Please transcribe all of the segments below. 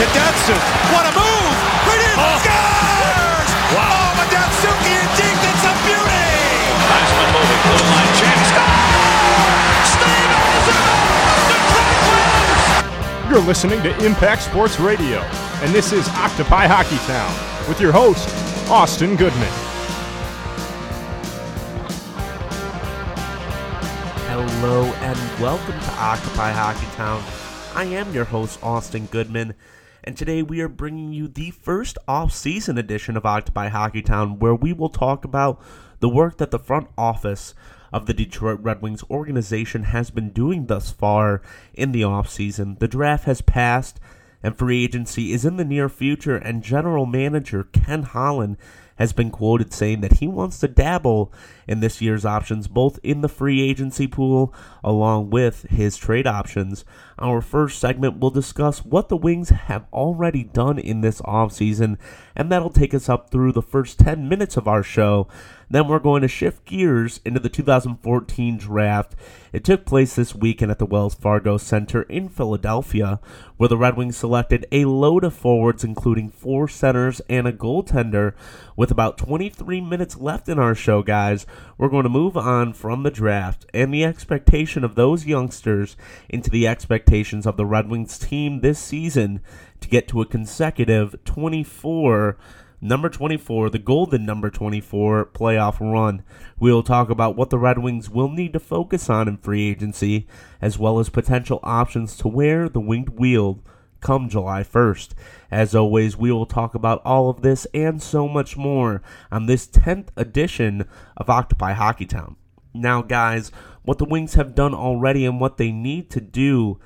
to Datsyuk. What a move! Right in! Oh. Scores! Wow. Oh, but Datsuki and Deke, that's a beauty! Heisman moving, blue line, chance, You're listening to Impact Sports Radio, and this is Octopi Hockey Town with your host, Austin Goodman. Hello and welcome to Octopi Hockey Town. I am your host, Austin Goodman, and today we are bringing you the first off-season edition of Octopi Hockeytown, where we will talk about the work that the front office of the Detroit Red Wings organization has been doing thus far in the offseason. The draft has passed and free agency is in the near future, and general manager Ken Holland has been quoted saying that he wants to dabble in this year's options, both in the free agency pool along with his trade options. Our first segment will discuss what the Wings have already done in this offseason, and that'll take us up through the first 10 minutes of our show. Then we're going to shift gears into the 2014 draft. It took place this weekend at the Wells Fargo Center in Philadelphia, where the Red Wings selected a load of forwards, including four centers and a goaltender. With about 23 minutes left in our show, guys, we're going to move on from the draft and the expectation of those youngsters into the expectations of the Red Wings team this season to get to a consecutive 24 number 24, the golden number 24 playoff run. We'll talk about what the Red Wings will need to focus on in free agency, as well as potential options to wear the winged wheel come July 1st. As always, we will talk about all of this and so much more on this 10th edition of Octopi Hockeytown. Now, guys, what the Wings have done already and what they need to do,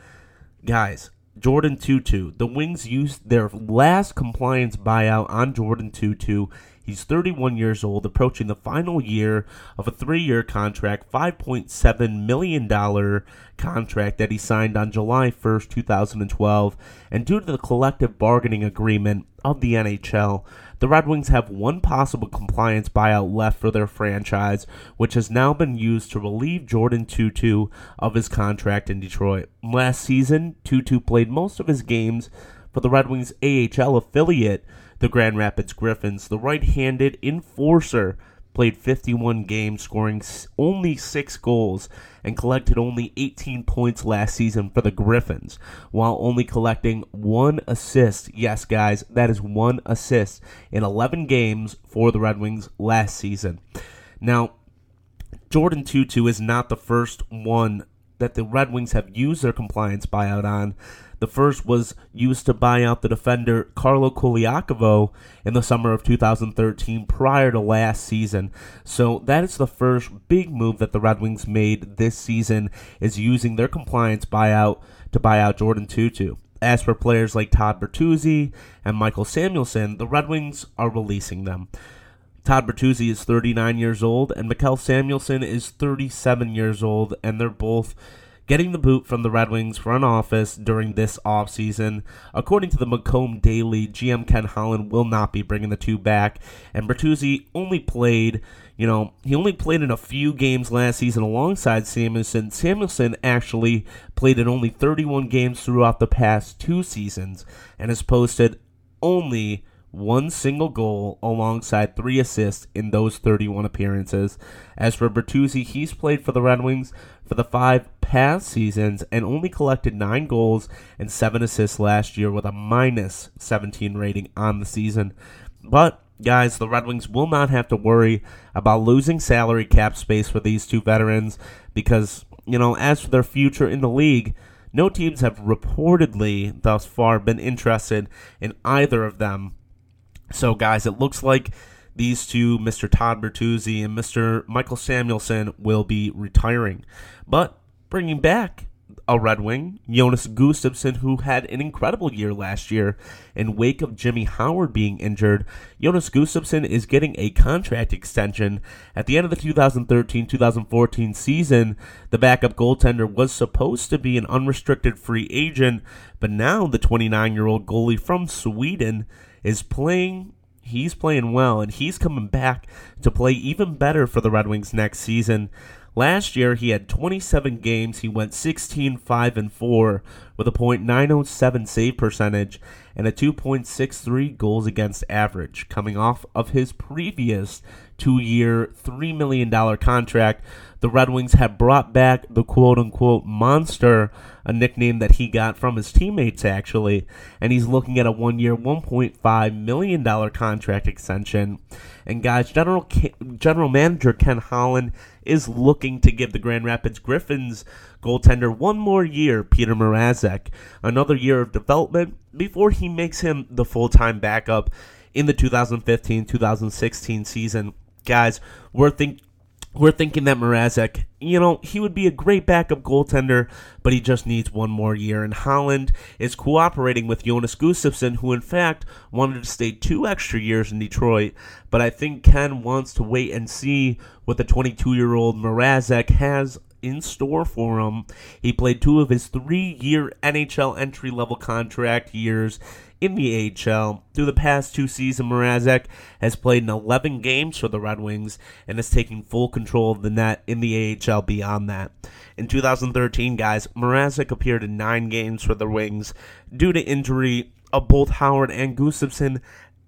guys, Jordin Tootoo. The Wings used their last compliance buyout on Jordin Tootoo. He's 31 years old, approaching the final year of a three year contract, $5.7 million contract that he signed on July 1st, 2012. And due to the collective bargaining agreement of the NHL, the Red Wings have one possible compliance buyout left for their franchise, which has now been used to relieve Jordin Tootoo of his contract in Detroit. Last season, Tootoo played most of his games for the Red Wings AHL affiliate, the Grand Rapids Griffins. The right handed enforcer played 51 games, scoring only six goals, and collected only 18 points last season for the Griffins, while only collecting one assist. Yes, guys, that is one assist in 11 games for the Red Wings last season. Now, Jordin Tootoo is not the first one that the Red Wings have used their compliance buyout on. The first was used to buy out the defender Carlo Colaiacovo in the summer of 2013 prior to last season. So that is the first big move that the Red Wings made this season is using their compliance buyout to buy out Jordin Tootoo. As for players like Todd Bertuzzi and Michael Samuelsson, the Red Wings are releasing them. Todd Bertuzzi is 39 years old, and Mikael Samuelsson is 37 years old, and they're both getting the boot from the Red Wings front office during this offseason. According to the Macomb Daily, GM Ken Holland will not be bringing the two back, and Bertuzzi only played, you know, he only played in a few games last season alongside Samuelsson. Samuelsson actually played in only 31 games throughout the past two seasons and has posted only one single goal alongside three assists in those 31 appearances. As for Bertuzzi, he's played for the Red Wings for the five past seasons and only collected nine goals and seven assists last year with a minus 17 rating on the season. But guys, the Red Wings will not have to worry about losing salary cap space for these two veterans because, you know, as for their future in the league, no teams have reportedly thus far been interested in either of them. So, guys, it looks like these two, Mr. Todd Bertuzzi and Mr. Michael Samuelsson, will be retiring. But bringing back a Red Wing, Jonas Gustavsson, who had an incredible year last year in wake of Jimmy Howard being injured. Jonas Gustavsson is getting a contract extension. At the end of the 2013 2014 season, the backup goaltender was supposed to be an unrestricted free agent, but now the 29 year old goalie from Sweden is playing he's playing well, and he's coming back to play even better for the Red Wings next season. Last year, he had 27 games. He went 16 5 and 4 with a .907 save percentage, and a 2.63 goals against average, coming off of his previous two year, $3 million contract. The Red Wings have brought back the quote unquote monster, a nickname that he got from his teammates, actually, and he's looking at a one year, $1.5 million contract extension. And guys, General, General Manager Ken Holland is looking to give the Grand Rapids Griffins goaltender one more year, Peter Mrazek, another year of development before he makes him the full time backup in the 2015 2016 season. Guys, we're think we're thinking that Mrazek, you know, he would be a great backup goaltender, but he just needs one more year. And Holland is cooperating with Jonas Gustavsson, who in fact wanted to stay two extra years in Detroit. But I think Ken wants to wait and see what the 22 year old Mrazek has in store for him. He played two of his three year NHL entry level contract years in the AHL. Through the past two seasons, Mrazek has played in 11 games for the Red Wings and is taking full control of the net in the AHL beyond that. In 2013, guys, Mrazek appeared in nine games for the Wings due to injury of both Howard and Gustavsson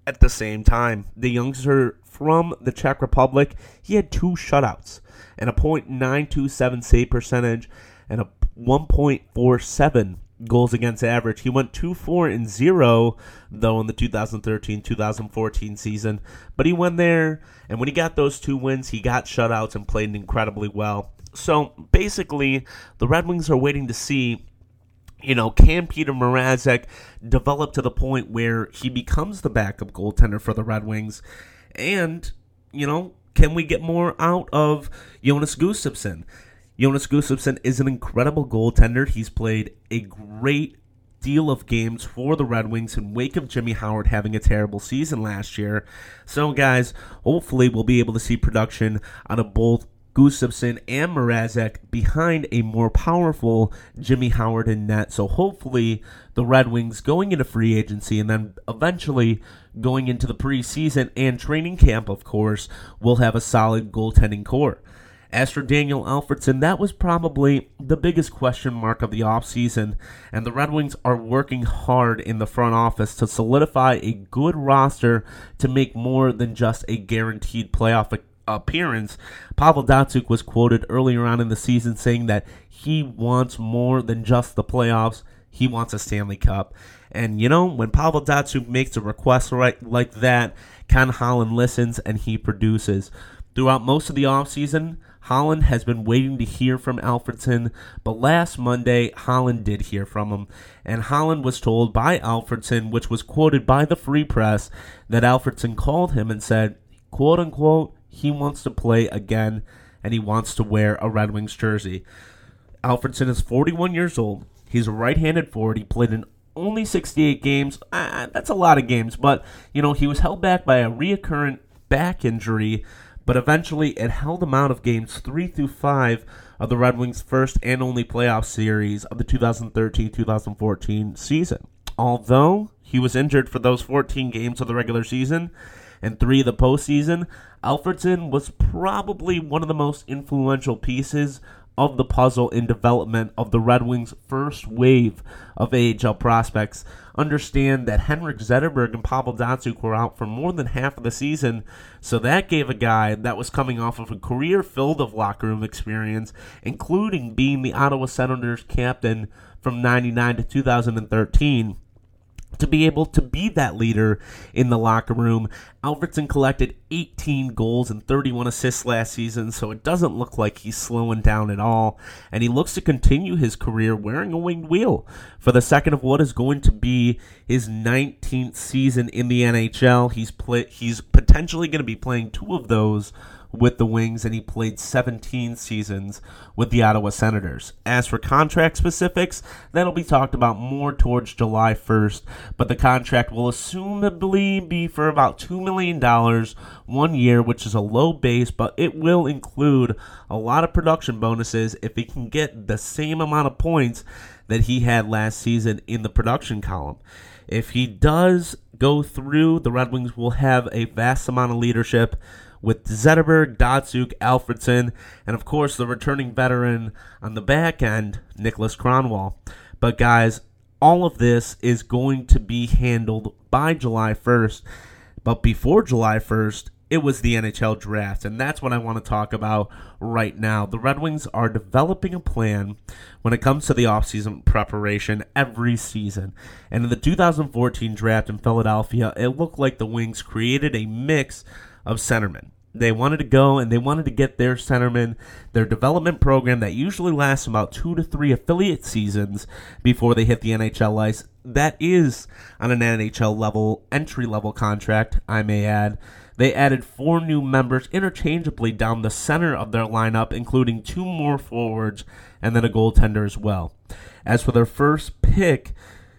at the same time. The youngster from the Czech Republic, he had two shutouts and a .927 save percentage and a 1.47 goals against average. He went 2 4 and 0, though, in the 2013 2014 season. But he went there, and when he got those two wins, he got shutouts and played incredibly well. So basically, the Red Wings are waiting to see. You know, can Peter Mrazek develop to the point where he becomes the backup goaltender for the Red Wings? And, you know, can we get more out of Jonas Gustavsson? Jonas Gustavsson is an incredible goaltender. He's played a great deal of games for the Red Wings in wake of Jimmy Howard having a terrible season last year. So, guys, hopefully we'll be able to see production out of both Gustavsson and Mrazek behind a more powerful Jimmy Howard in net. So hopefully the Red Wings going into free agency and then eventually going into the preseason and training camp, of course, will have a solid goaltending core. As for Daniel Alfredsson, that was probably the biggest question mark of the offseason, and the Red Wings are working hard in the front office to solidify a good roster to make more than just a guaranteed playoff appearance. Pavel Datsyuk was quoted earlier on in the season saying that he wants more than just the playoffs, he wants a Stanley Cup. And you know, when Pavel Datsyuk makes a request right like that, Ken Holland listens and he produces. Throughout most of the offseason, Holland has been waiting to hear from Alfredsson, but last Monday, Holland did hear from him. And Holland was told by Alfredsson, which was quoted by the Free Press, that Alfredsson called him and said, quote unquote, he wants to play again and he wants to wear a Red Wings jersey. Alfredsson is 41 years old. He's a right handed forward. He played in only 68 games. Uh, that's a lot of games, but, you know, he was held back by a reoccurrent back injury but eventually it held him out of games 3 through 5 of the Red Wings' first and only playoff series of the 2013 2014 season. Although he was injured for those 14 games of the regular season and three of the postseason, Alfredsson was probably one of the most influential pieces of the puzzle in development of the Red Wings' first wave of AHL prospects. Understand that Henrik Zetterberg and Pavel Datsyuk were out for more than half of the season, so that gave a guy that was coming off of a career filled of locker room experience, including being the Ottawa Senators captain from 99 to 2013 to be able to be that leader in the locker room. Alfredsson collected 18 goals and 31 assists last season, so it doesn't look like he's slowing down at all. And he looks to continue his career wearing a winged wheel for the second of what is going to be his 19th season in the NHL. He's play- he's potentially going to be playing two of those with the Wings, and he played 17 seasons with the Ottawa Senators. As for contract specifics, that'll be talked about more towards July 1st, but the contract will assumably be for about $2 million one year, which is a low base, but it will include a lot of production bonuses if he can get the same amount of points that he had last season in the production column. If he does go through, the Red Wings will have a vast amount of leadership with Zetterberg, Datsyuk, Alfredsson, and of course the returning veteran on the back end, Nicholas Kronwall. But guys, all of this is going to be handled by July 1st. But before July 1st, it was the NHL draft, and that's what I want to talk about right now. The Red Wings are developing a plan when it comes to the offseason preparation every season. And in the 2014 draft in Philadelphia, it looked like the Wings created a mix of centermen. They wanted to go and they wanted to get their centerman, their development program that usually lasts about two to three affiliate seasons before they hit the NHL ice. That is on an NHL level, entry level contract, I may add. They added four new members interchangeably down the center of their lineup, including two more forwards and then a goaltender as well. As for their first pick,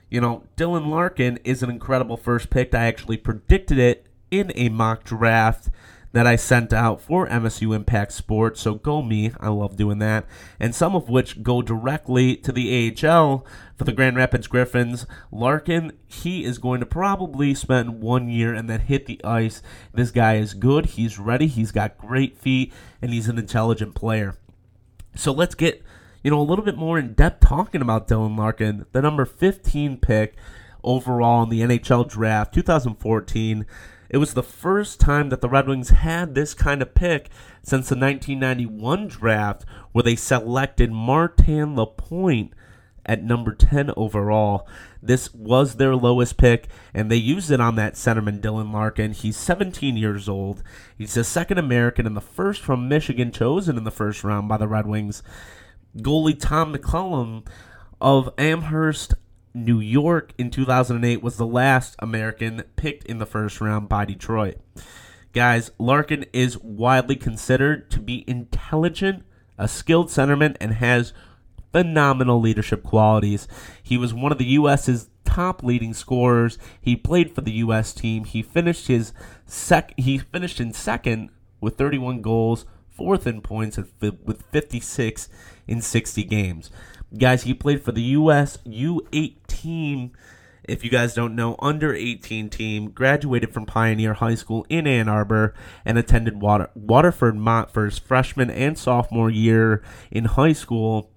you know, Dylan Larkin is an incredible first pick. I actually predicted it in a mock draft that I sent out for MSU Impact Sports. So go me. I love doing that. And some of which go directly to the AHL for the Grand Rapids Griffins. Larkin, he is going to probably spend one year and then hit the ice. This guy is good. He's ready. He's got great feet and he's an intelligent player. So let's get, you know, a little bit more in depth talking about Dylan Larkin, the number 15 pick overall in the NHL draft 2014. It was the first time that the Red Wings had this kind of pick since the 1991 draft, where they selected Martin Lapointe at number 10 overall. This was their lowest pick, and they used it on that centerman, Dylan Larkin. He's 17 years old. He's the second American and the first from Michigan chosen in the first round by the Red Wings. Goalie Tom McCollum of Amherst, New York in 2008 was the last American picked in the first round by Detroit. Guys, Larkin is widely considered to be intelligent, a skilled centerman, and has phenomenal leadership qualities. He was one of the U.S.'s top leading scorers. He played for the U.S. team. He finished his sec. He finished in second with 31 goals, fourth in points with 56 in 60 games. Guys, he played for the U.S. U18, if you guys don't know, under 18 team, graduated from Pioneer High School in Ann Arbor, and attended Water- Waterford Mott for his freshman and sophomore year in high school.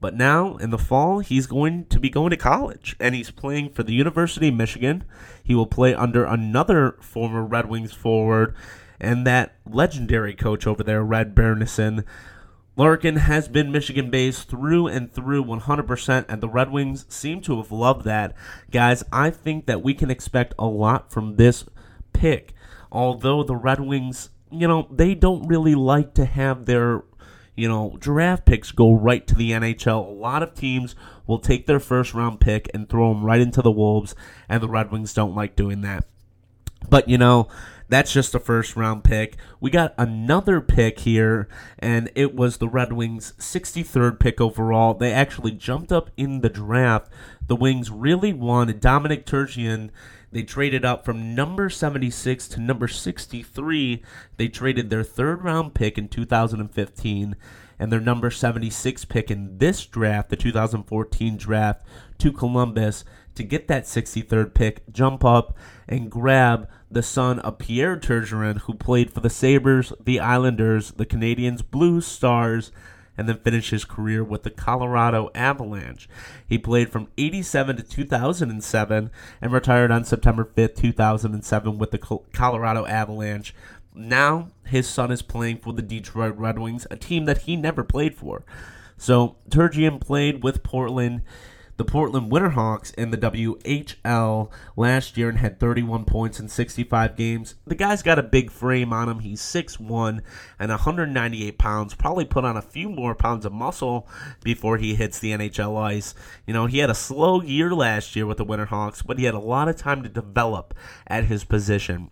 But now, in the fall, he's going to be going to college, and he's playing for the University of Michigan. He will play under another former Red Wings forward, and that legendary coach over there, Red Berenson. Larkin has been Michigan based through and through 100%, and the Red Wings seem to have loved that. Guys, I think that we can expect a lot from this pick. Although the Red Wings, you know, they don't really like to have their, you know, draft picks go right to the NHL. A lot of teams will take their first round pick and throw them right into the Wolves, and the Red Wings don't like doing that. But, you know, that's just a first round pick. We got another pick here, and it was the Red Wings' 63rd pick overall. They actually jumped up in the draft. The Wings really wanted Dominic Turgeon. They traded up from number 76 to number 63. They traded their third round pick in 2015 and their number 76 pick in this draft, the 2014 draft, to Columbus to get that 63rd pick, jump up and grab the son of Pierre Turgeon, who played for the Sabres, the Islanders, the Canadiens, Blues, Stars, and then finished his career with the Colorado Avalanche. He played from 87 to 2007 and retired on September 5th, 2007 with the Colorado Avalanche. Now his son is playing for the Detroit Red Wings, a team that he never played for. So Turgeon played with Portland the Portland Winterhawks in the WHL last year and had 31 points in 65 games. The guy's got a big frame on him. He's 6'1 and 198 pounds. Probably put on a few more pounds of muscle before he hits the NHL ice. You know, he had a slow year last year with the Winterhawks, but he had a lot of time to develop at his position.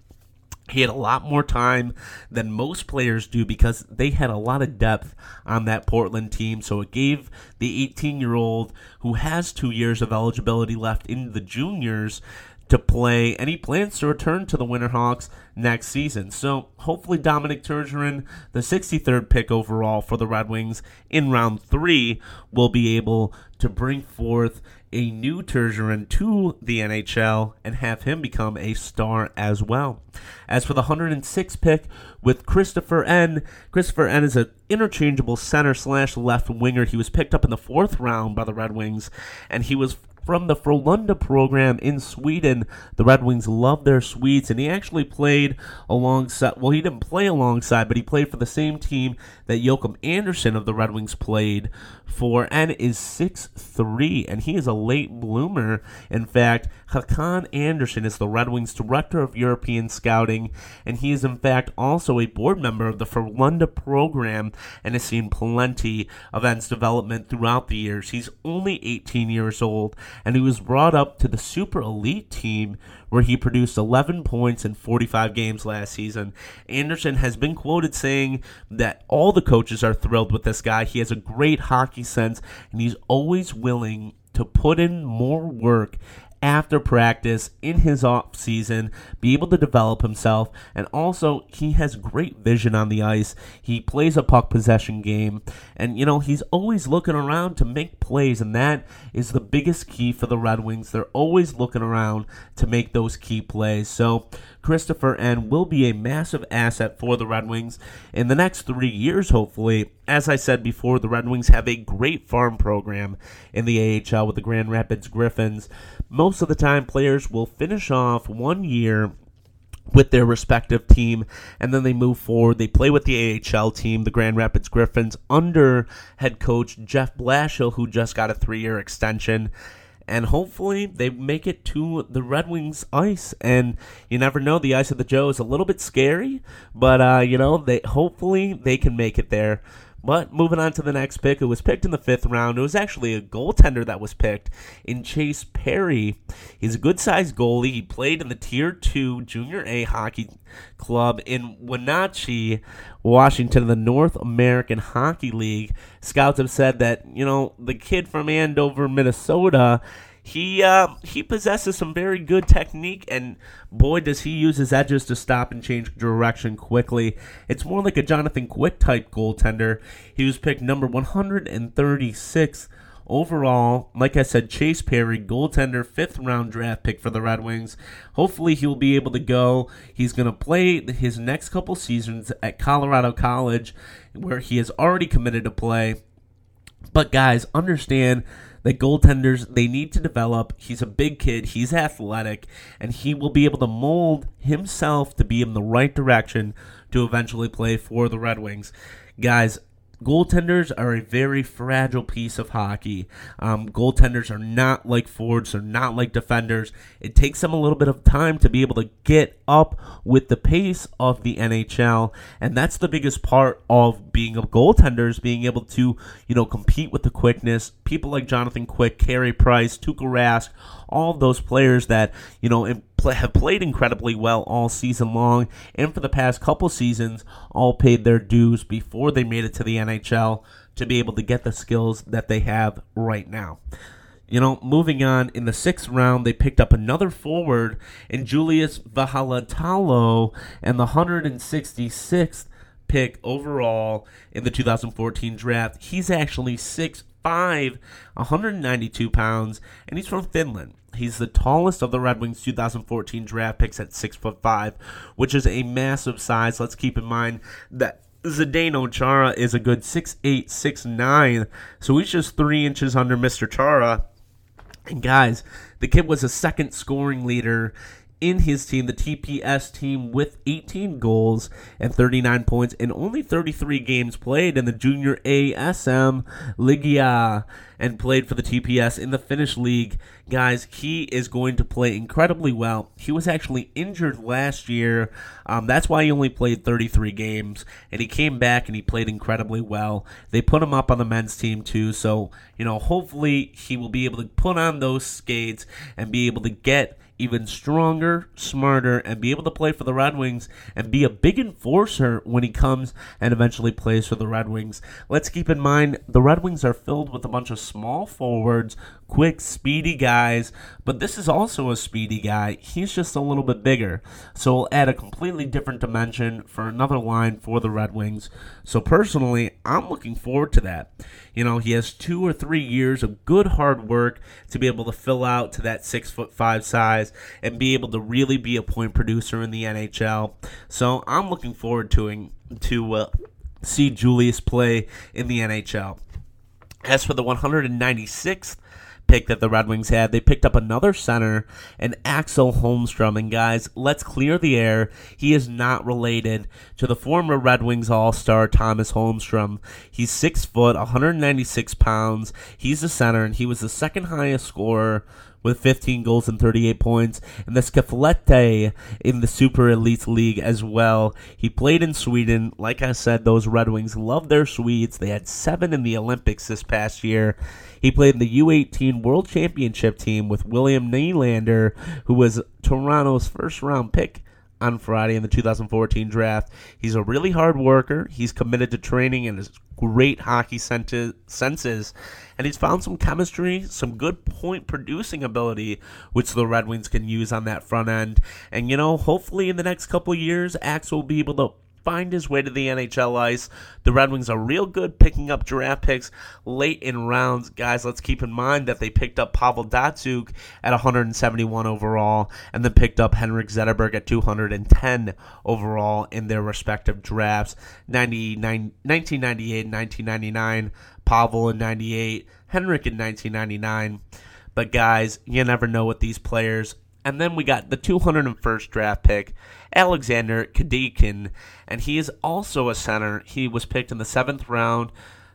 He had a lot more time than most players do because they had a lot of depth on that Portland team. So it gave the 18 year old who has two years of eligibility left in the juniors to play, and he plans to return to the Winterhawks next season. So hopefully, Dominic Turgeon, the 63rd pick overall for the Red Wings in round three, will be able to bring forth a new Turgeon to the NHL and have him become a star as well. As for the 106 pick with Christopher Ehn, Christopher Ehn is an interchangeable center slash left winger. He was picked up in the fourth round by the Red Wings, and he was from the Frölunda program in Sweden. The Red Wings love their Swedes, and he actually played alongside. Well, he didn't play alongside, but he played for the same team that Joachim Andersson of the Red Wings played for, and is six three, and he is a late bloomer. In fact, Hakan Andersson is the Red Wings director of European scouting, and he is in fact also a board member of the Frölunda program, and has seen plenty of Ehn's development throughout the years. He's only 18 years old, and he was brought up to the super elite team where he produced 11 points in 45 games last season. Andersson has been quoted saying that all the coaches are thrilled with this guy. He has a great hockey sense, and he's always willing to put in more work after practice in his off season, be able to develop himself, and also he has great vision on the ice. He plays a puck possession game, and you know he's always looking around to make plays, and that is the biggest key for the Red Wings. They're always looking around to make those key plays. So Christopher Ehn will be a massive asset for the Red Wings in the next three years, hopefully. As I said before, the Red Wings have a great farm program in the AHL with the Grand Rapids Griffins. Most of the time, players will finish off one year with their respective team, and then they move forward. They play with the AHL team, the Grand Rapids Griffins, under head coach Jeff Blashill, who just got a three year extension. And hopefully they make it to the Red Wings ice. And you never know, the ice of the Joe is a little bit scary, but uh, you know, they hopefully they can make it there. But moving on to the next pick, it was picked in the fifth round. It was actually a goaltender that was picked in Chase Perry. He's a good sized goalie. He played in the Tier 2 Junior A hockey club in Wenatchee, Washington, the North American Hockey League. Scouts have said that, you know, the kid from Andover, Minnesota he uh, he possesses some very good technique, and boy, does he use his edges to stop and change direction quickly. It's more like a Jonathan Quick type goaltender. He was picked number 136 overall. Like I said, Chase Perry, goaltender, fifth round draft pick for the Red Wings. Hopefully, he'll be able to go. He's going to play his next couple seasons at Colorado College, where he has already committed to play. But guys, understand that goaltenders they need to develop. He's a big kid, he's athletic, and he will be able to mold himself to be in the right direction to eventually play for the Red Wings. Guys, goaltenders are a very fragile piece of hockey. Um, goaltenders are not like forwards, they're not like defenders. It takes them a little bit of time to be able to get up with the pace of the NHL, and that's the biggest part of being a goaltender is being able to, you know, compete with the quickness. People like Jonathan Quick, Carey Price, Tuukka Rask, all those players that you know have played incredibly well all season long, and for the past couple seasons, all paid their dues before they made it to the NHL to be able to get the skills that they have right now. You know, moving on in the sixth round, they picked up another forward in Julius Vahatalo and the 166th pick overall in the 2014 draft. He's actually 6'5, 192 pounds, and he's from Finland. He's the tallest of the Red Wings 2014 draft picks at six foot five, which is a massive size. Let's keep in mind that Zdeno Chara is a good six eight, six nine, so he's just three inches under Mr. Chara. And guys, the kid was a second scoring leader in his team, the TPS team, with 18 goals and 39 points in only 33 games played in the Junior ASM Liga and played for the TPS in the Finnish league. Guys, he is going to play incredibly well. He was actually injured last year. Um, that's why he only played 33 games, and he came back and he played incredibly well. They put him up on the men's team too, so you know hopefully he will be able to put on those skates and be able to get even stronger, smarter, and be able to play for the Red Wings and be a big enforcer when he comes and eventually plays for the Red Wings. Let's keep in mind the Red Wings are filled with a bunch of small forwards, quick, speedy guys, but this is also a speedy guy. He's just a little bit bigger. So we'll add a completely different dimension for another line for the Red Wings. So personally, I'm looking forward to that. You know, he has two or three years of good hard work to be able to fill out to that six foot five size and be able to really be a point producer in the NHL. So I'm looking forward to to uh, see Julius play in the NHL. As for the 196th pick that the Red Wings had. They picked up another center, and Axel Holmstrom. And guys, let's clear the air. He is not related to the former Red Wings All Star Tomas Holmstrom. He's six foot, 196 pounds. He's a center, and he was the second highest scorer with 15 goals and 38 points, and the Skellefteå in the Super Elite League as well. He played in Sweden. Like I said, those Red Wings love their Swedes. They had seven in the Olympics this past year. He played in the U18 World Championship team with William Nylander, who was Toronto's first round pick on Friday in the 2014 draft. He's a really hard worker. He's committed to training and has great hockey senses. And he's found some chemistry, some good point producing ability, which the Red Wings can use on that front end. And, you know, hopefully in the next couple years, Axe will be able to find his way to the NHL ice. The Red Wings are real good picking up draft picks late in rounds. Guys, let's keep in mind that they picked up Pavel Datsyuk at 171 overall and then picked up Henrik Zetterberg at 210 overall in their respective drafts. 1998 and 1999, Pavel in 98, Henrik in 1999. But guys, you never know with these players. And then we got the 201st draft pick, Alexander Khudobin, and he is also a center. He was picked in the seventh round.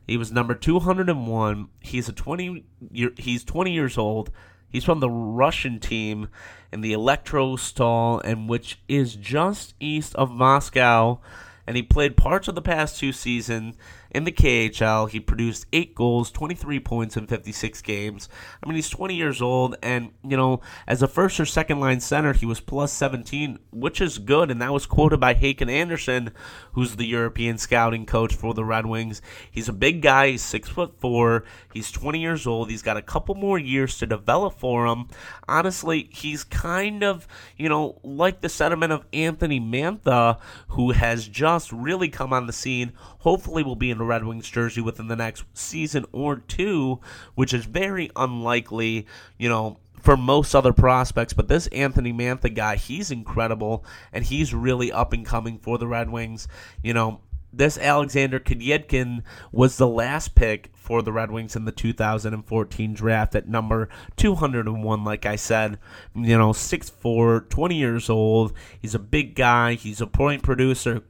He was number 201. He's a 20 year, he's 20 years old. He's from the Russian team in the Elektrostal, and which is just east of Moscow. And he played parts of the past two seasons in the KHL, he produced eight goals, 23 points in 56 games. I mean, he's 20 years old, and, you know, as a first or second line center, he was plus 17, which is good, and that was quoted by Hakan Andersson, who's the European scouting coach for the Red Wings. He's a big guy, he's six foot four, he's 20 years old, he's got a couple more years to develop for him. Honestly, he's kind of, you know, like the sentiment of Anthony Mantha, who has just really come on the scene. Hopefully, will be in a Red Wings jersey within the next season or two, which is very unlikely, you know, for most other prospects. But this Anthony Mantha guy, he's incredible, and he's really up and coming for the Red Wings. You know, this Alexander Khudobin was the last pick for the Red Wings in the 2014 draft at number 201, like I said. You know, 6'4, 20 years old. He's a big guy. He's a point producer.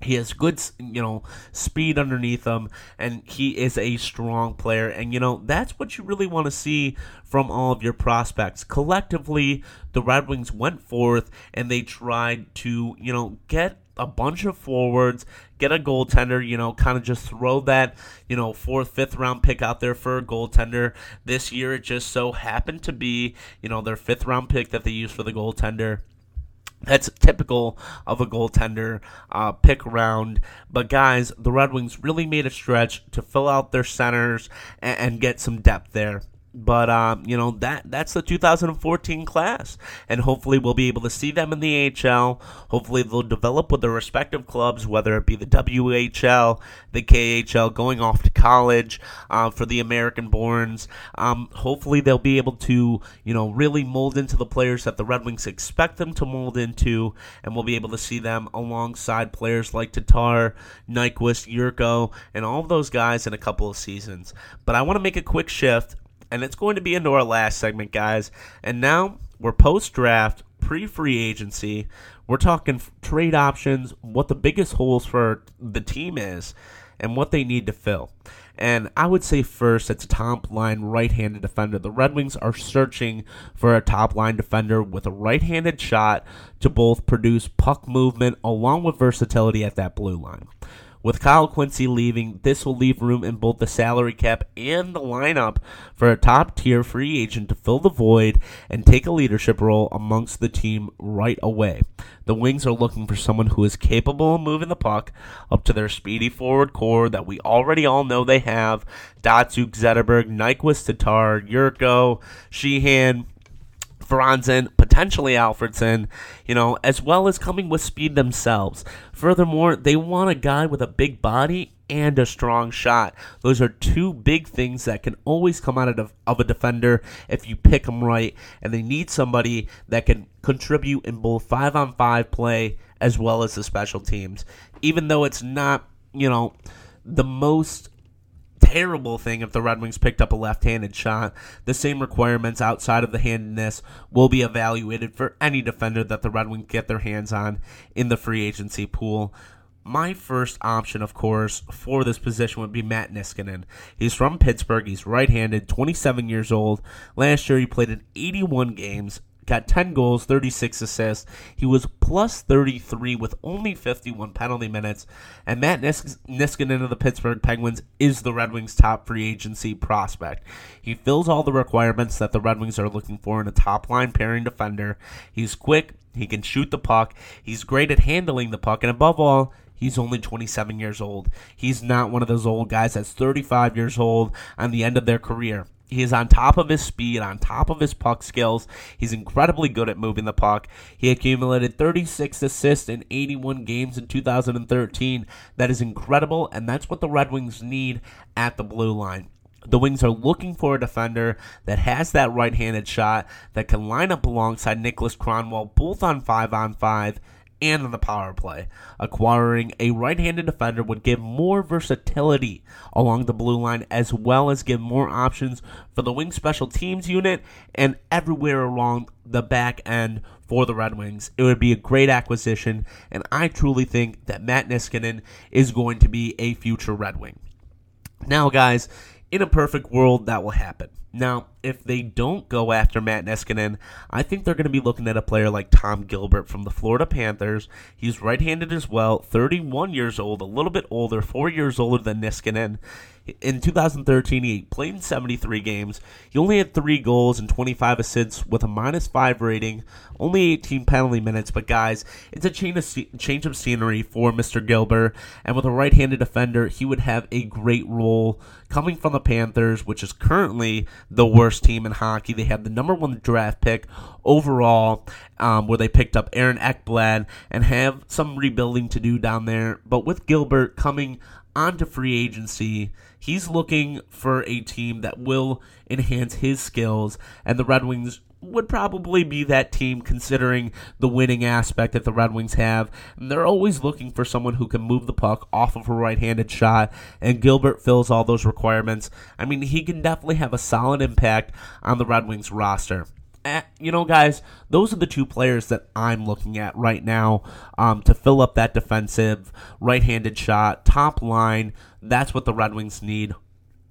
He has good, you know, speed underneath him, and he is a strong player. And, you know, that's what you really want to see from all of your prospects. Collectively, the Red Wings went forth and they tried to, you know, get a bunch of forwards, get a goaltender, you know, kind of just throw that, you know, fourth, fifth round pick out there for a goaltender. This year, it just so happened to be, you know, their fifth round pick that they used for the goaltender. That's typical of a goaltender uh, pick round. But guys, the Red Wings really made a stretch to fill out their centers and, and get some depth there. But um, you know that that's the 2014 class, and hopefully we'll be able to see them in the AHL. Hopefully they'll develop with their respective clubs, whether it be the WHL, the KHL, going off to college uh, for the American Borns. Um, hopefully they'll be able to you know really mold into the players that the Red Wings expect them to mold into, and we'll be able to see them alongside players like Tatar, Nyquist, Jurco, and all of those guys in a couple of seasons. But I want to make a quick shift and it's going to be into our last segment, guys. And now we're post draft, pre free agency. We're talking trade options, what the biggest holes for the team is, and what they need to fill. And I would say first, it's top line right handed defender. The Red Wings are searching for a top line defender with a right handed shot to both produce puck movement along with versatility at that blue line. With Kyle Quincey leaving, this will leave room in both the salary cap and the lineup for a top tier free agent to fill the void and take a leadership role amongst the team right away. The Wings are looking for someone who is capable of moving the puck up to their speedy forward core that we already all know they have. Datsyuk, Zetterberg, Nyquist, Tatar, Jurco, Sheahan, Franzen, potentially Alfredsson, you know, as well as coming with speed themselves. Furthermore, they want a guy with a big body and a strong shot. Those are two big things that can always come out of, of a defender if you pick them right. And they need somebody that can contribute in both five on five play as well as the special teams. Even though it's not, you know, the most terrible thing if the Red Wings picked up a left handed shot. The same requirements outside of the handedness will be evaluated for any defender that the Red Wings get their hands on in the free agency pool. My first option, of course, for this position would be Matt Niskanen. He's from Pittsburgh. He's right handed, 27 years old. Last year, he played in 81 games, got 10 goals, 36 assists. He was plus 33 with only 51 penalty minutes. And Matt Nis- Niskanen of the Pittsburgh Penguins is the Red Wings' top free agency prospect. He fills all the requirements that the Red Wings are looking for in a top line pairing defender. He's quick, he can shoot the puck, he's great at handling the puck, and above all, He's only 27 years old. He's not one of those old guys that's 35 years old on the end of their career. He is on top of his speed, on top of his puck skills. He's incredibly good at moving the puck. He accumulated 36 assists in 81 games in 2013. That is incredible, and that's what the Red Wings need at the blue line. The Wings are looking for a defender that has that right handed shot that can line up alongside Nicholas Kronwall both on 5 on 5 and on the power play. Acquiring a right handed defender would give more versatility along the blue line as well as give more options for the wing special teams unit and everywhere along the back end for the Red Wings. It would be a great acquisition, and I truly think that Matt Niskanen is going to be a future Red Wing. Now, guys, in a perfect world, that will happen. Now, if they don't go after Matt Niskanen, I think they're going to be looking at a player like Tom Gilbert from the Florida Panthers. He's right handed as well, 31 years old, a little bit older, four years older than Niskanen. In 2013, he played in 73 games. He only had three goals and 25 assists with a minus five rating, only 18 penalty minutes. But guys, it's a change of, change of scenery for Mr. Gilbert, and with a right-handed defender, he would have a great role coming from the Panthers, which is currently the worst team in hockey. They have the number one draft pick overall, um, where they picked up Aaron Ekblad and have some rebuilding to do down there. But with Gilbert coming onto free agency, he's looking for a team that will enhance his skills, and the Red Wings would probably be that team considering the winning aspect that the Red Wings have. And they're always looking for someone who can move the puck off of a right handed shot, and Gilbert fills all those requirements. I mean, he can definitely have a solid impact on the Red Wings roster. Eh, you know, guys, those are the two players that I'm looking at right now um, to fill up that defensive right handed shot, top line. That's what the Red Wings need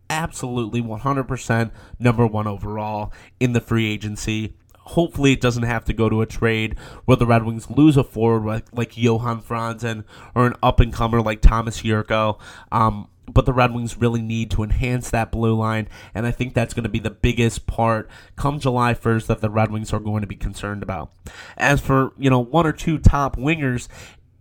absolutely 100% number one overall in the free agency. Hopefully, it doesn't have to go to a trade where the Red Wings lose a forward like, like Johan Franzen or an up and comer like Tomas Jurco. Um, but the Red Wings really need to enhance that blue line, and I think that's going to be the biggest part come July 1st that the Red Wings are going to be concerned about. As for, you know, one or two top wingers,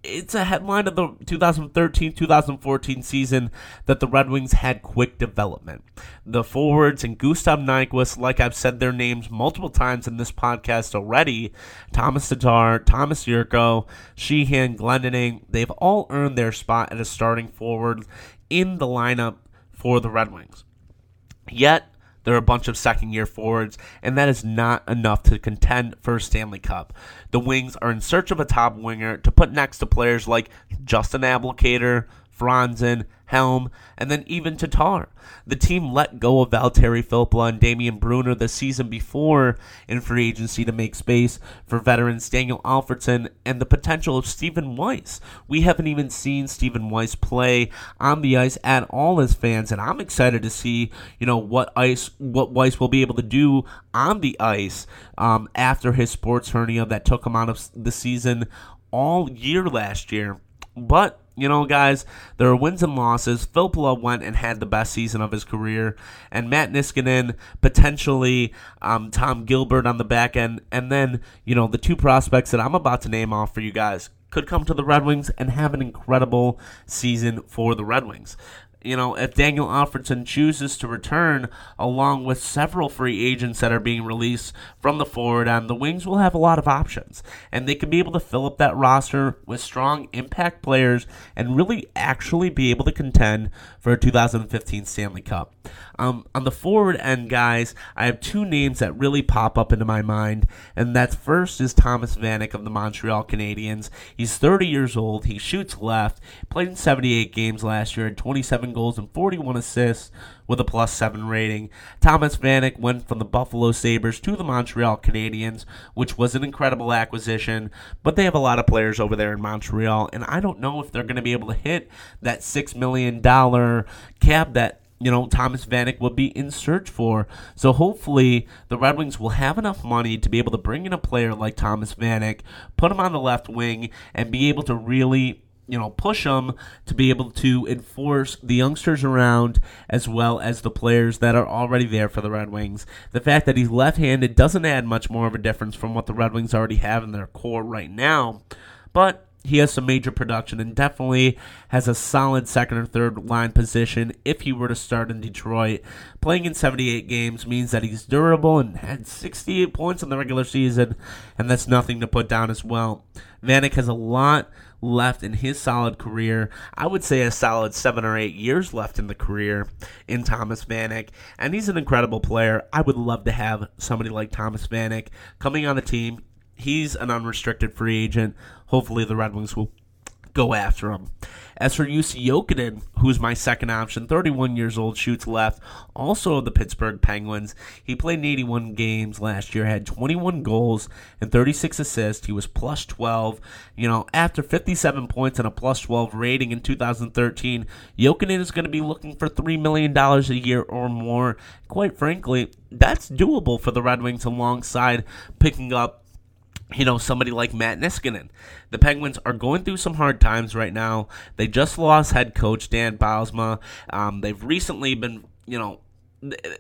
it's a headline of the 2013-2014 season that the Red Wings had quick development. The forwards and Gustav Nyquist, like I've said their names multiple times in this podcast already, Tomas Tatar, Tomas Jurco, Sheahan, Glendening, they've all earned their spot as a starting forward in the lineup for the Red Wings. Yet, there are a bunch of second year forwards, and that is not enough to contend for a Stanley Cup. The Wings are in search of a top winger to put next to players like Justin Abdelkader, Franzen, Helm, and then even Tatar. The team let go of Valtteri Filppula and Damien Brunner the season before in free agency to make space for veterans Daniel Alfredsson and the potential of Stephen Weiss. We haven't even seen Stephen Weiss play on the ice at all as fans, and I'm excited to see, you know, what ice what Weiss will be able to do on the ice um, after his sports hernia that took him out of the season all year last year. But you know, guys, there are wins and losses. Filppula went and had the best season of his career, and Matt Niskanen, potentially um, Tom Gilbert on the back end, and then, you know, the two prospects that I'm about to name off for you guys could come to the Red Wings and have an incredible season for the Red Wings you know, if Daniel Alfredsson chooses to return, along with several free agents that are being released from the forward end, the Wings will have a lot of options. And they can be able to fill up that roster with strong impact players and really actually be able to contend for a 2015 Stanley Cup. Um, on the forward end, guys, I have two names that really pop up into my mind, and that first is Thomas Vanek of the Montreal Canadiens. He's 30 years old. He shoots left. Played in 78 games last year, and 27 goals and 41 assists with a plus 7 rating. Thomas Vanek went from the Buffalo Sabres to the Montreal Canadiens, which was an incredible acquisition, but they have a lot of players over there in Montreal, and I don't know if they're going to be able to hit that $6 million cap that you know, Thomas Vanek will be in search for. So hopefully the Red Wings will have enough money to be able to bring in a player like Thomas Vanek, put him on the left wing, and be able to really you know, push them to be able to enforce the youngsters around as well as the players that are already there for the Red Wings. The fact that he's left handed doesn't add much more of a difference from what the Red Wings already have in their core right now, but he has some major production and definitely has a solid second or third line position if he were to start in Detroit. Playing in 78 games means that he's durable and had 68 points in the regular season, and that's nothing to put down as well. Vanek has a lot left in his solid career. I would say a solid seven or eight years left in the career in Thomas Vanek, and he's an incredible player. I would love to have somebody like Thomas Vanek coming on the team. He's an unrestricted free agent. Hopefully, the Red Wings will go after him. As for Jussi Jokinen, who's my second option, 31 years old, shoots left, also the Pittsburgh Penguins. He played in 81 games last year, had 21 goals and 36 assists. He was plus 12. You know, after 57 points and a plus 12 rating in 2013, Jokinen is going to be looking for $3 million a year or more. Quite frankly, that's doable for the Red Wings alongside picking up you know, somebody like Matt Niskanen. The Penguins are going through some hard times right now. They just lost head coach Dan Bylsma. Um, they've recently been, you know,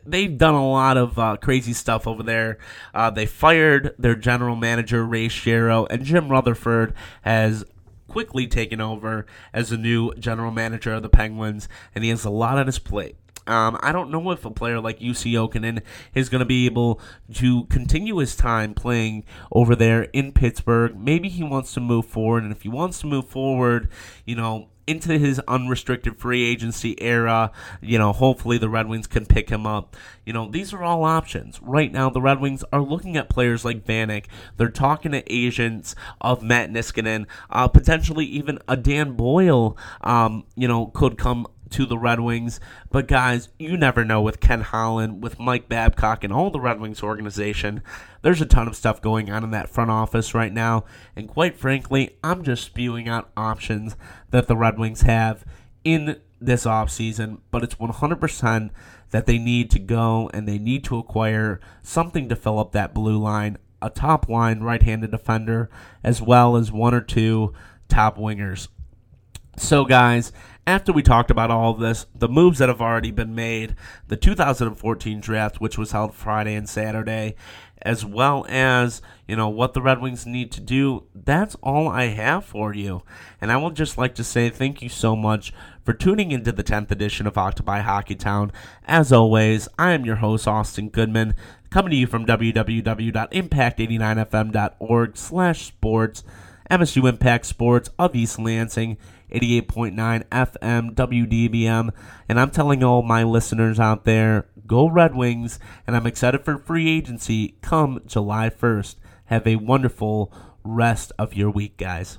they've done a lot of uh, crazy stuff over there. Uh, they fired their general manager Ray Shero, and Jim Rutherford has quickly taken over as the new general manager of the Penguins, and he has a lot on his plate. Um, I don't know if a player like Jussi Jokinen is going to be able to continue his time playing over there in Pittsburgh. Maybe he wants to move forward, and if he wants to move forward, you know, into his unrestricted free agency era. You know, hopefully the Red Wings can pick him up. You know, these are all options. Right now, the Red Wings are looking at players like Vanek. They're talking to agents of Matt Niskanen. Uh, potentially even a Dan Boyle, um, you know, could come to the Red Wings. But guys, you never know with Ken Holland, with Mike Babcock, and all the Red Wings organization. There's a ton of stuff going on in that front office right now. And quite frankly, I'm just spewing out options that the Red Wings have in this offseason. But it's 100% that they need to go and they need to acquire something to fill up that blue line. A top line right handed defender, as well as one or two top wingers. So, guys, after we talked about all of this, the moves that have already been made, the 2014 draft, which was held Friday and Saturday, as well as, you know, what the Red Wings need to do, that's all I have for you. And I would just like to say thank you so much for tuning into the 10th edition of Octopi Hockeytown. As always, I am your host, Austin Goodman, coming to you from www.impact89fm.org slash sports, MSU Impact Sports of East Lansing, 88.9 FM WDBM. And I'm telling all my listeners out there, go Red Wings. And I'm excited for free agency come July 1st. Have a wonderful rest of your week, guys.